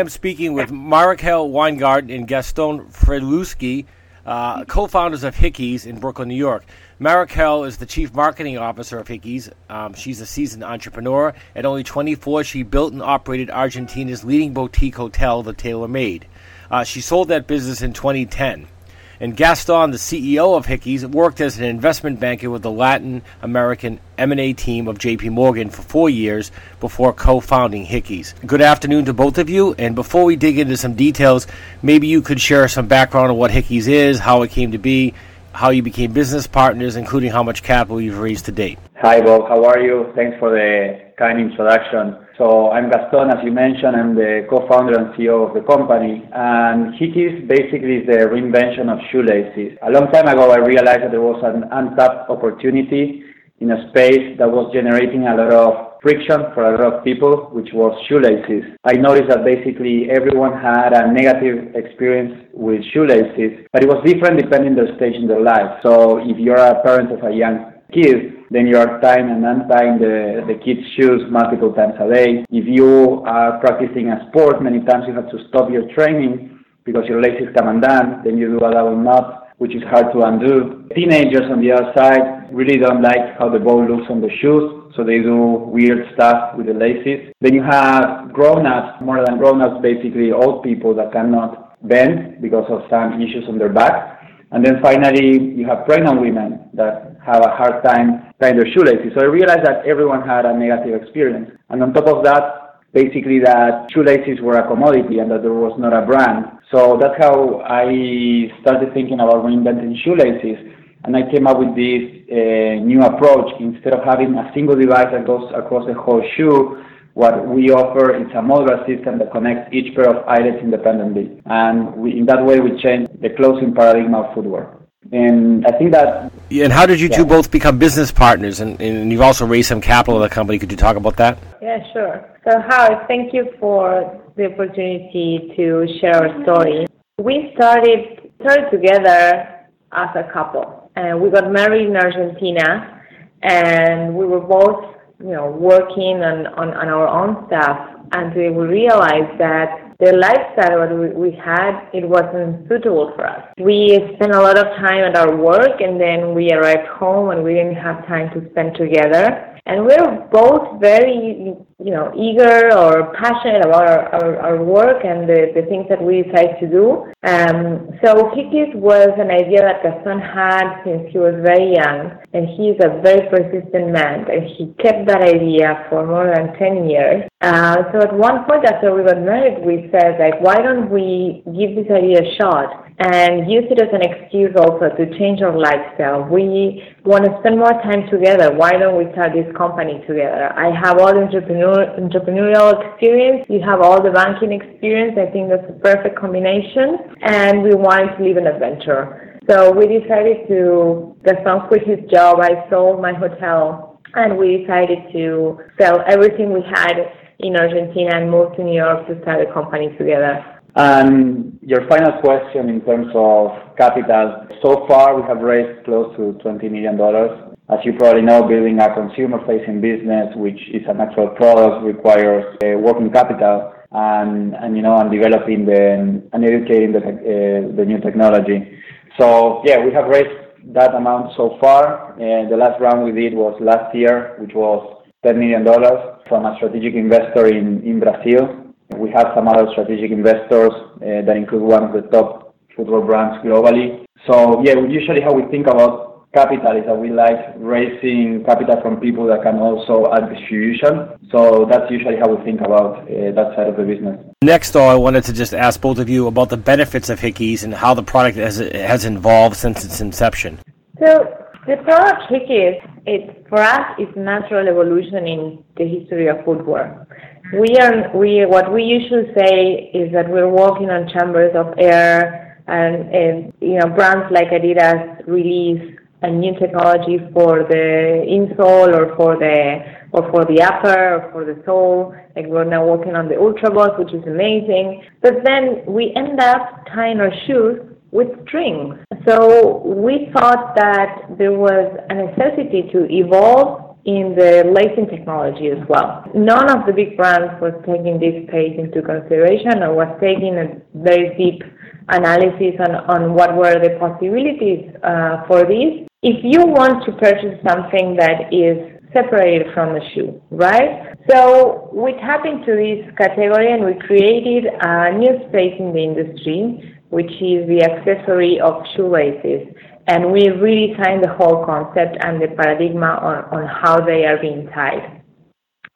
am speaking with Mariquel Waingarten and Gaston Frydlewski, uh, co-founders of Hickies in Brooklyn, New York. Mariquel is the chief marketing officer of Hickies. Um, she's a seasoned entrepreneur. At only 24, she built and operated Argentina's leading boutique hotel, the Tailor Made. Uh, she sold that business in 2010. And Gaston, the CEO of Hickies, worked as an investment banker with the Latin American M&A team of JP Morgan for four years before co-founding Hickies. Good afternoon to both of you. And before we dig into some details, maybe you could share some background on what Hickies is, how it came to be, how you became business partners, including how much capital you've raised to date. Hi, Bob. How are you? Thanks for the kind introduction. So I'm Gaston, as you mentioned. I'm the co-founder and CEO of the company. And Hickies basically is the reinvention of shoelaces. A long time ago, I realized that there was an untapped opportunity in a space that was generating a lot of friction for a lot of people, which was shoelaces. I noticed that basically everyone had a negative experience with shoelaces, but it was different depending on their stage in their life. So if you're a parent of a young kid, then you are tying and untying the, the kid's shoes multiple times a day. If you are practicing a sport, many times you have to stop your training because your laces come undone, then you do a double knot, which is hard to undo. Teenagers on the other side really don't like how the ball looks on the shoes, so they do weird stuff with the laces. Then you have grown-ups, more than grown-ups, basically old people that cannot bend because of some issues on their back. And then finally, you have pregnant women that have a hard time tying their shoelaces. So I realized that everyone had a negative experience. And on top of that, basically that shoelaces were a commodity and that there was not a brand. So that's how I started thinking about reinventing shoelaces. And I came up with this uh, new approach. Instead of having a single device that goes across the whole shoe, what we offer is a modular system that connects each pair of eyelets independently. And we, in that way, we change the closing paradigm of footwear. And I think that. And how did you yeah. two both become business partners? And, and you've also raised some capital in the company. Could you talk about that? Yeah, sure. So, Howard, thank you for the opportunity to share our story. We started started together as a couple, and we got married in Argentina, and we were both you know, working on, on, on our own stuff until we realized that the lifestyle that we, we had, it wasn't suitable for us. We spent a lot of time at our work and then we arrived home and we didn't have time to spend together. And we're both very, you know, eager or passionate about our, our, our work and the, the things that we decide to do. Um, so Hickies was an idea that Gaston had since he was very young, and he's a very persistent man, and he kept that idea for more than 10 years. Uh, so at one point after we got married, we said, like, why don't we give this idea a shot? And use it as an excuse also to change our lifestyle. We want to spend more time together. Why don't we start this company together? I have all the entrepreneur, entrepreneurial experience. You have all the banking experience. I think that's a perfect combination. And we want to live an adventure. So we decided to, Gaston quit his job. I sold my hotel and we decided to sell everything we had in Argentina and move to New York to start a company together. And your final question in terms of capital. So far, we have raised close to $20 million. As you probably know, building a consumer-facing business, which is an actual product, requires uh, working capital and, and, you know, and developing the, and educating the, uh, the new technology. So yeah, we have raised that amount so far. Uh, the last round we did was last year, which was $10 million from a strategic investor in, in Brazil we have some other strategic investors uh, that include one of the top footwear brands globally. So yeah, usually how we think about capital is that we like raising capital from people that can also add distribution. So that's usually how we think about uh, that side of the business. Next, though, I wanted to just ask both of you about the benefits of Hickies and how the product has, has evolved since its inception. So the product Hickies, it for us, is natural evolution in the history of footwear. We are we what we usually say is that we're walking on chambers of air, and, and you know brands like Adidas release a new technology for the insole or for the or for the upper or for the sole. Like we're now working on the Ultraboost, which is amazing. But then we end up tying our shoes with strings. So we thought that there was a necessity to evolve in the lacing technology as well. None of the big brands was taking this space into consideration or was taking a very deep analysis on, on what were the possibilities uh, for this. If you want to purchase something that is separated from the shoe, right? So we tapped into this category and we created a new space in the industry, which is the accessory of shoelaces. And we redesigned the whole concept and the paradigm on, on how they are being tied.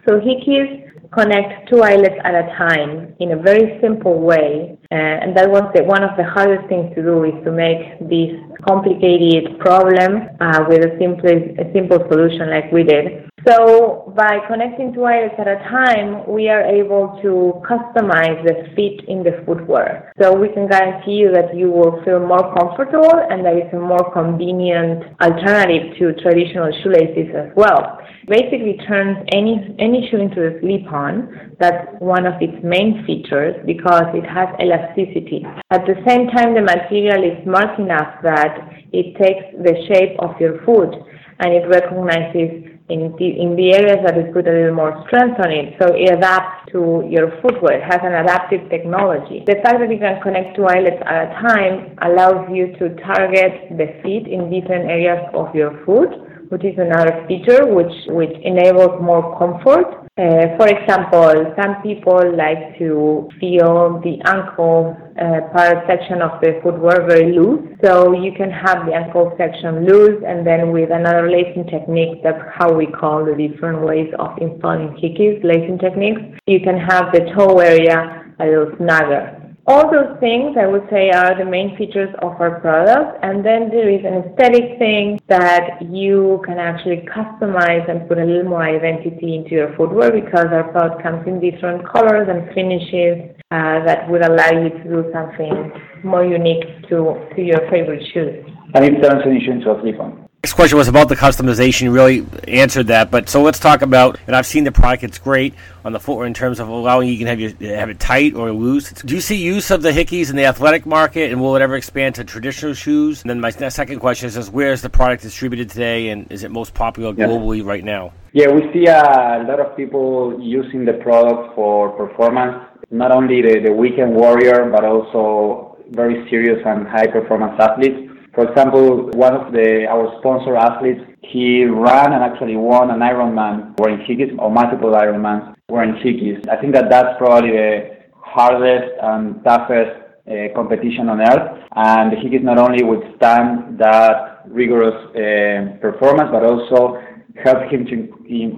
So Hickies connect two eyelets at a time in a very simple way. Uh, and that was the, one of the hardest things to do is to make this complicated problem uh, with a simple, a simple solution like we did. So by connecting two eyelets at a time, we are able to customize the fit in the footwear. So we can guarantee you that you will feel more comfortable and that it's a more convenient alternative to traditional shoelaces as well. Basically turns any, any shoe into a slip-on. That's one of its main features because it has elasticity. At the same time, the material is smart enough that it takes the shape of your foot and it recognizes in the, in the areas put a little more strength on it. So it adapts to your footwear. It has an adaptive technology. The fact that you can connect two eyelets at a time allows you to target the feet in different areas of your foot, which is another feature which, which enables more comfort uh, for example, some people like to feel the ankle uh, part section of the footwear very loose. So you can have the ankle section loose and then with another lacing technique, that's how we call the different ways of installing Hickies, lacing techniques. You can have the toe area a little snugger. All those things I would say are the main features of our product. And then there is an aesthetic thing that you can actually customize and put a little more identity into your footwear because our product comes in different colors and finishes uh, that would allow you to do something more unique to, to your favorite shoes. And it turns into a slip-on. Next question was about the customization. You really answered that, but so let's talk about. And I've seen the product; it's great on the footwear in terms of allowing you can have your have it tight or loose. Do you see use of the Hickies in the athletic market, and will it ever expand to traditional shoes? And then my second question is: Where is the product distributed today, and is it most popular globally yeah. right now? Yeah, we see a lot of people using the product for performance. Not only the, the weekend warrior, but also very serious and high performance athletes for example, one of the our sponsor athletes, he ran and actually won an Ironman wearing Hickies, or multiple Ironmans wearing Hickies. I think that that's probably the hardest and toughest uh, competition on earth, and the Hickies not only withstand that rigorous uh, performance, but also helped him to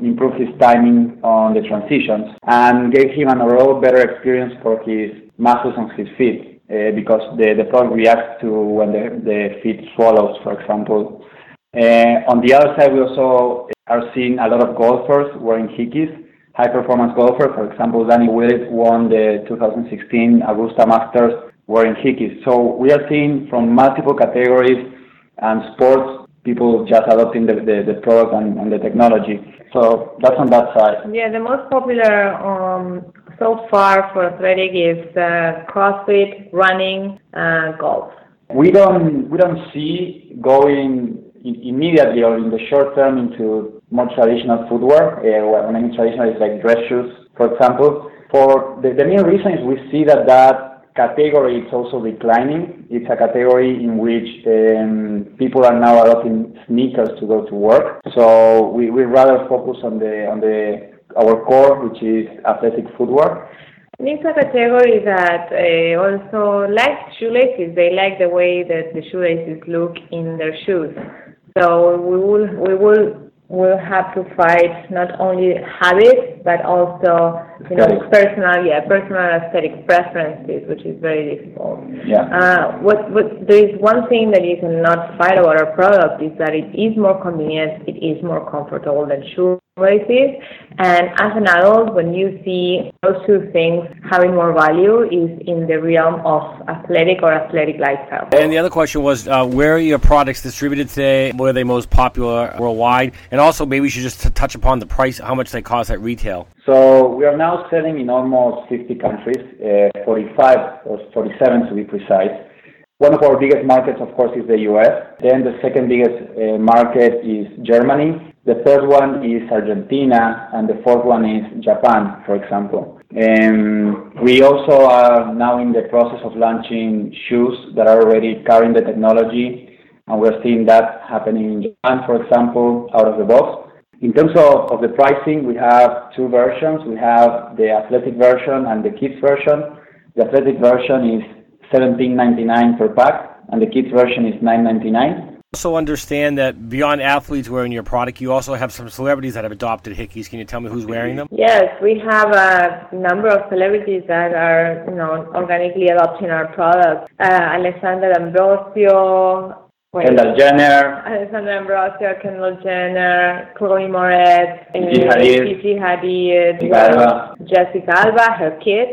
improve his timing on the transitions and gave him an overall better experience for his muscles on his feet. Uh, because the, the product reacts to when the, the feet swallows, for example. Uh, on the other side, we also are seeing a lot of golfers wearing Hickies, high performance golfers. For example, Danny Willett won the 2016 Augusta Masters wearing Hickies. So we are seeing from multiple categories and sports people just adopting the, the, the product and, and the technology. So that's on that side. Yeah, the most popular um, so far for athletic is uh, CrossFit, running, uh, golf. We don't we don't see going immediately or in the short term into more traditional footwear. Uh, when I mean traditional, is like dress shoes, for example. For the, the main reason is we see that that category is also declining. It's a category in which um, people are now adopting sneakers to go to work. So we we rather focus on the on the our core, which is athletic footwear. It's a category that uh, also likes shoelaces. They like the way that the shoelaces look in their shoes. So we will we will will have to fight not only habits but also you know personal yeah personal aesthetic preferences which is very difficult. Yeah. Uh, what what there is one thing that you cannot fight about our product is that it is more convenient it is more comfortable than shoes voices. And as an adult, when you see those two things having more value is in the realm of athletic or athletic lifestyle. And the other question was, uh, where are your products distributed today? Where are they most popular worldwide? And also, maybe we should just t- touch upon the price, how much they cost at retail. So we are now selling in almost 50 countries, uh, 45 or 47 to be precise. One of our biggest markets, of course, is the US. Then the second biggest uh, market is Germany. The third one is Argentina, and the fourth one is Japan, for example. And we also are now in the process of launching shoes that are already carrying the technology, and we're seeing that happening in Japan, for example, out of the box. In terms of, of the pricing, we have two versions. We have the athletic version and the kids version. The athletic version is $17.99 per pack, and the kids version is $9.99 also understand that beyond athletes wearing your product, you also have some celebrities that have adopted Hickies. Can you tell me who's wearing them? Yes, we have a number of celebrities that are, you know, organically adopting our product. Uh, Alessandra Ambrosio. Kendall Jenner. Alessandra Ambrosio, Kendall Jenner, Chloe Moretz, Gigi Hadid, Gigi Hadid, Jessica Alba. Jessica Alba, her kid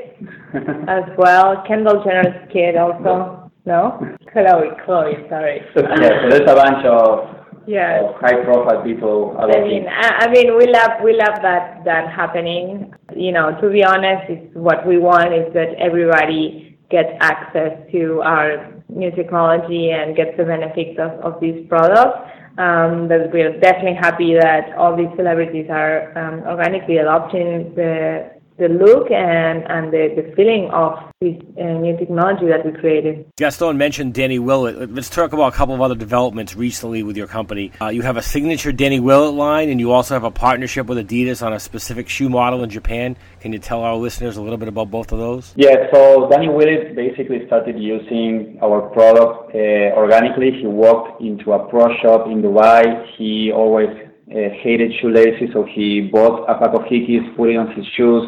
as well. Kendall Jenner's kid also. No? Chloe, Chloe, sorry. yeah, so there's a bunch of, Yes. of high profile people I mean. I, I mean, we love we love that that happening. You know, to be honest, it's what we want is that everybody gets access to our new technology and gets the benefits of, of these products. Um, that we're definitely happy that all these celebrities are um, organically adopting the the look and, and the, the feeling of this uh, new technology that we created. Gaston mentioned Danny Willett. Let's talk about a couple of other developments recently with your company. Uh, you have a signature Danny Willett line, and you also have a partnership with Adidas on a specific shoe model in Japan. Can you tell our listeners a little bit about both of those? Yeah, so Danny Willett basically started using our product uh, organically. He walked into a pro shop in Dubai. He always uh, hated shoelaces, so he bought a pack of Hickies, put it on his shoes,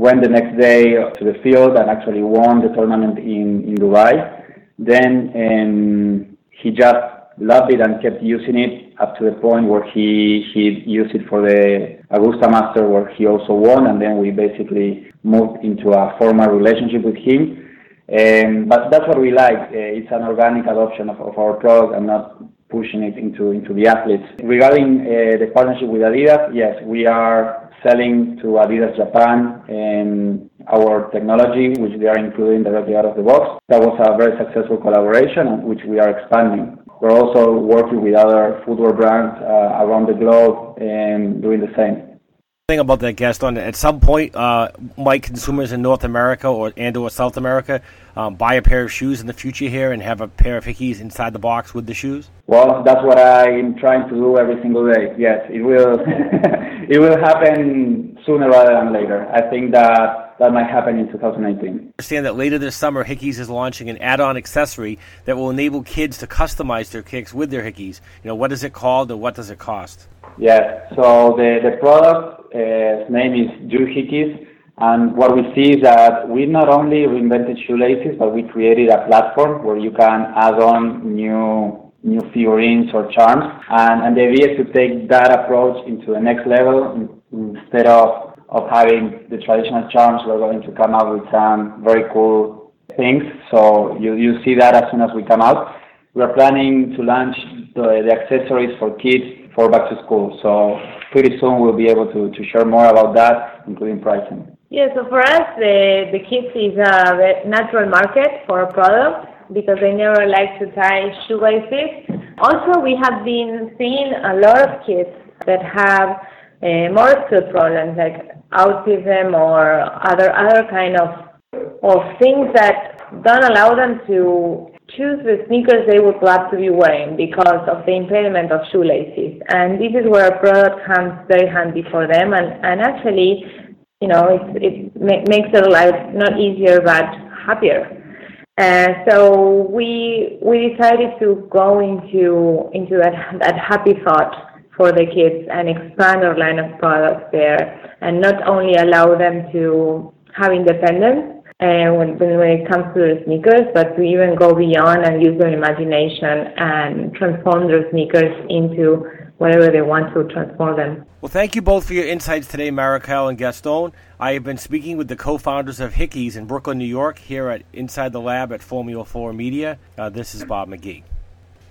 went the next day to the field and actually won the tournament in, in Dubai. Then um, he just loved it and kept using it up to the point where he he used it for the Augusta Master where he also won and then we basically moved into a formal relationship with him. Um, but that's what we like. Uh, it's an organic adoption of, of our product and not pushing it into into the athletes. Regarding uh, the partnership with Adidas, yes, we are selling to Adidas Japan and our technology, which they are including directly out of the box. That was a very successful collaboration, which we are expanding. We're also working with other footwear brands uh, around the globe and doing the same thing about that Gaston at some point uh, might consumers in north america or and or south america um, buy a pair of shoes in the future here and have a pair of hickies inside the box with the shoes well that's what i'm trying to do every single day yes it will it will happen sooner rather than later i think that that might happen in 2019. understand that later this summer, Hickies is launching an add-on accessory that will enable kids to customize their kicks with their Hickies. You know, what is it called and what does it cost? Yes, so the, the product uh, name is Drew Hickies, and what we see is that we not only reinvented shoelaces, but we created a platform where you can add on new new figurines or charms, and, and the idea is to take that approach into the next level instead of of having the traditional charms, we're going to come out with some very cool things. So you, you see that as soon as we come out. We are planning to launch the, the accessories for kids for back to school. So pretty soon we'll be able to, to share more about that, including pricing. Yeah, so for us, the, the kids is a natural market for our product because they never like to tie shoelaces. Also, we have been seeing a lot of kids that have uh, more skill problems like autism or other other kind of of things that don't allow them to choose the sneakers they would love to be wearing because of the impediment of shoelaces. And this is where a product comes very handy for them. And, and actually, you know, it, it ma- makes their life not easier but happier. Uh, so we we decided to go into into that that happy thought for the kids and expand our line of products there and not only allow them to have independence and when, when it comes to the sneakers, but to even go beyond and use their imagination and transform their sneakers into whatever they want to transform them. Well, thank you both for your insights today, Mariquel and Gaston. I have been speaking with the co-founders of Hickies in Brooklyn, New York, here at Inside the Lab at Formula 4 Media. Uh, this is Bob McGee.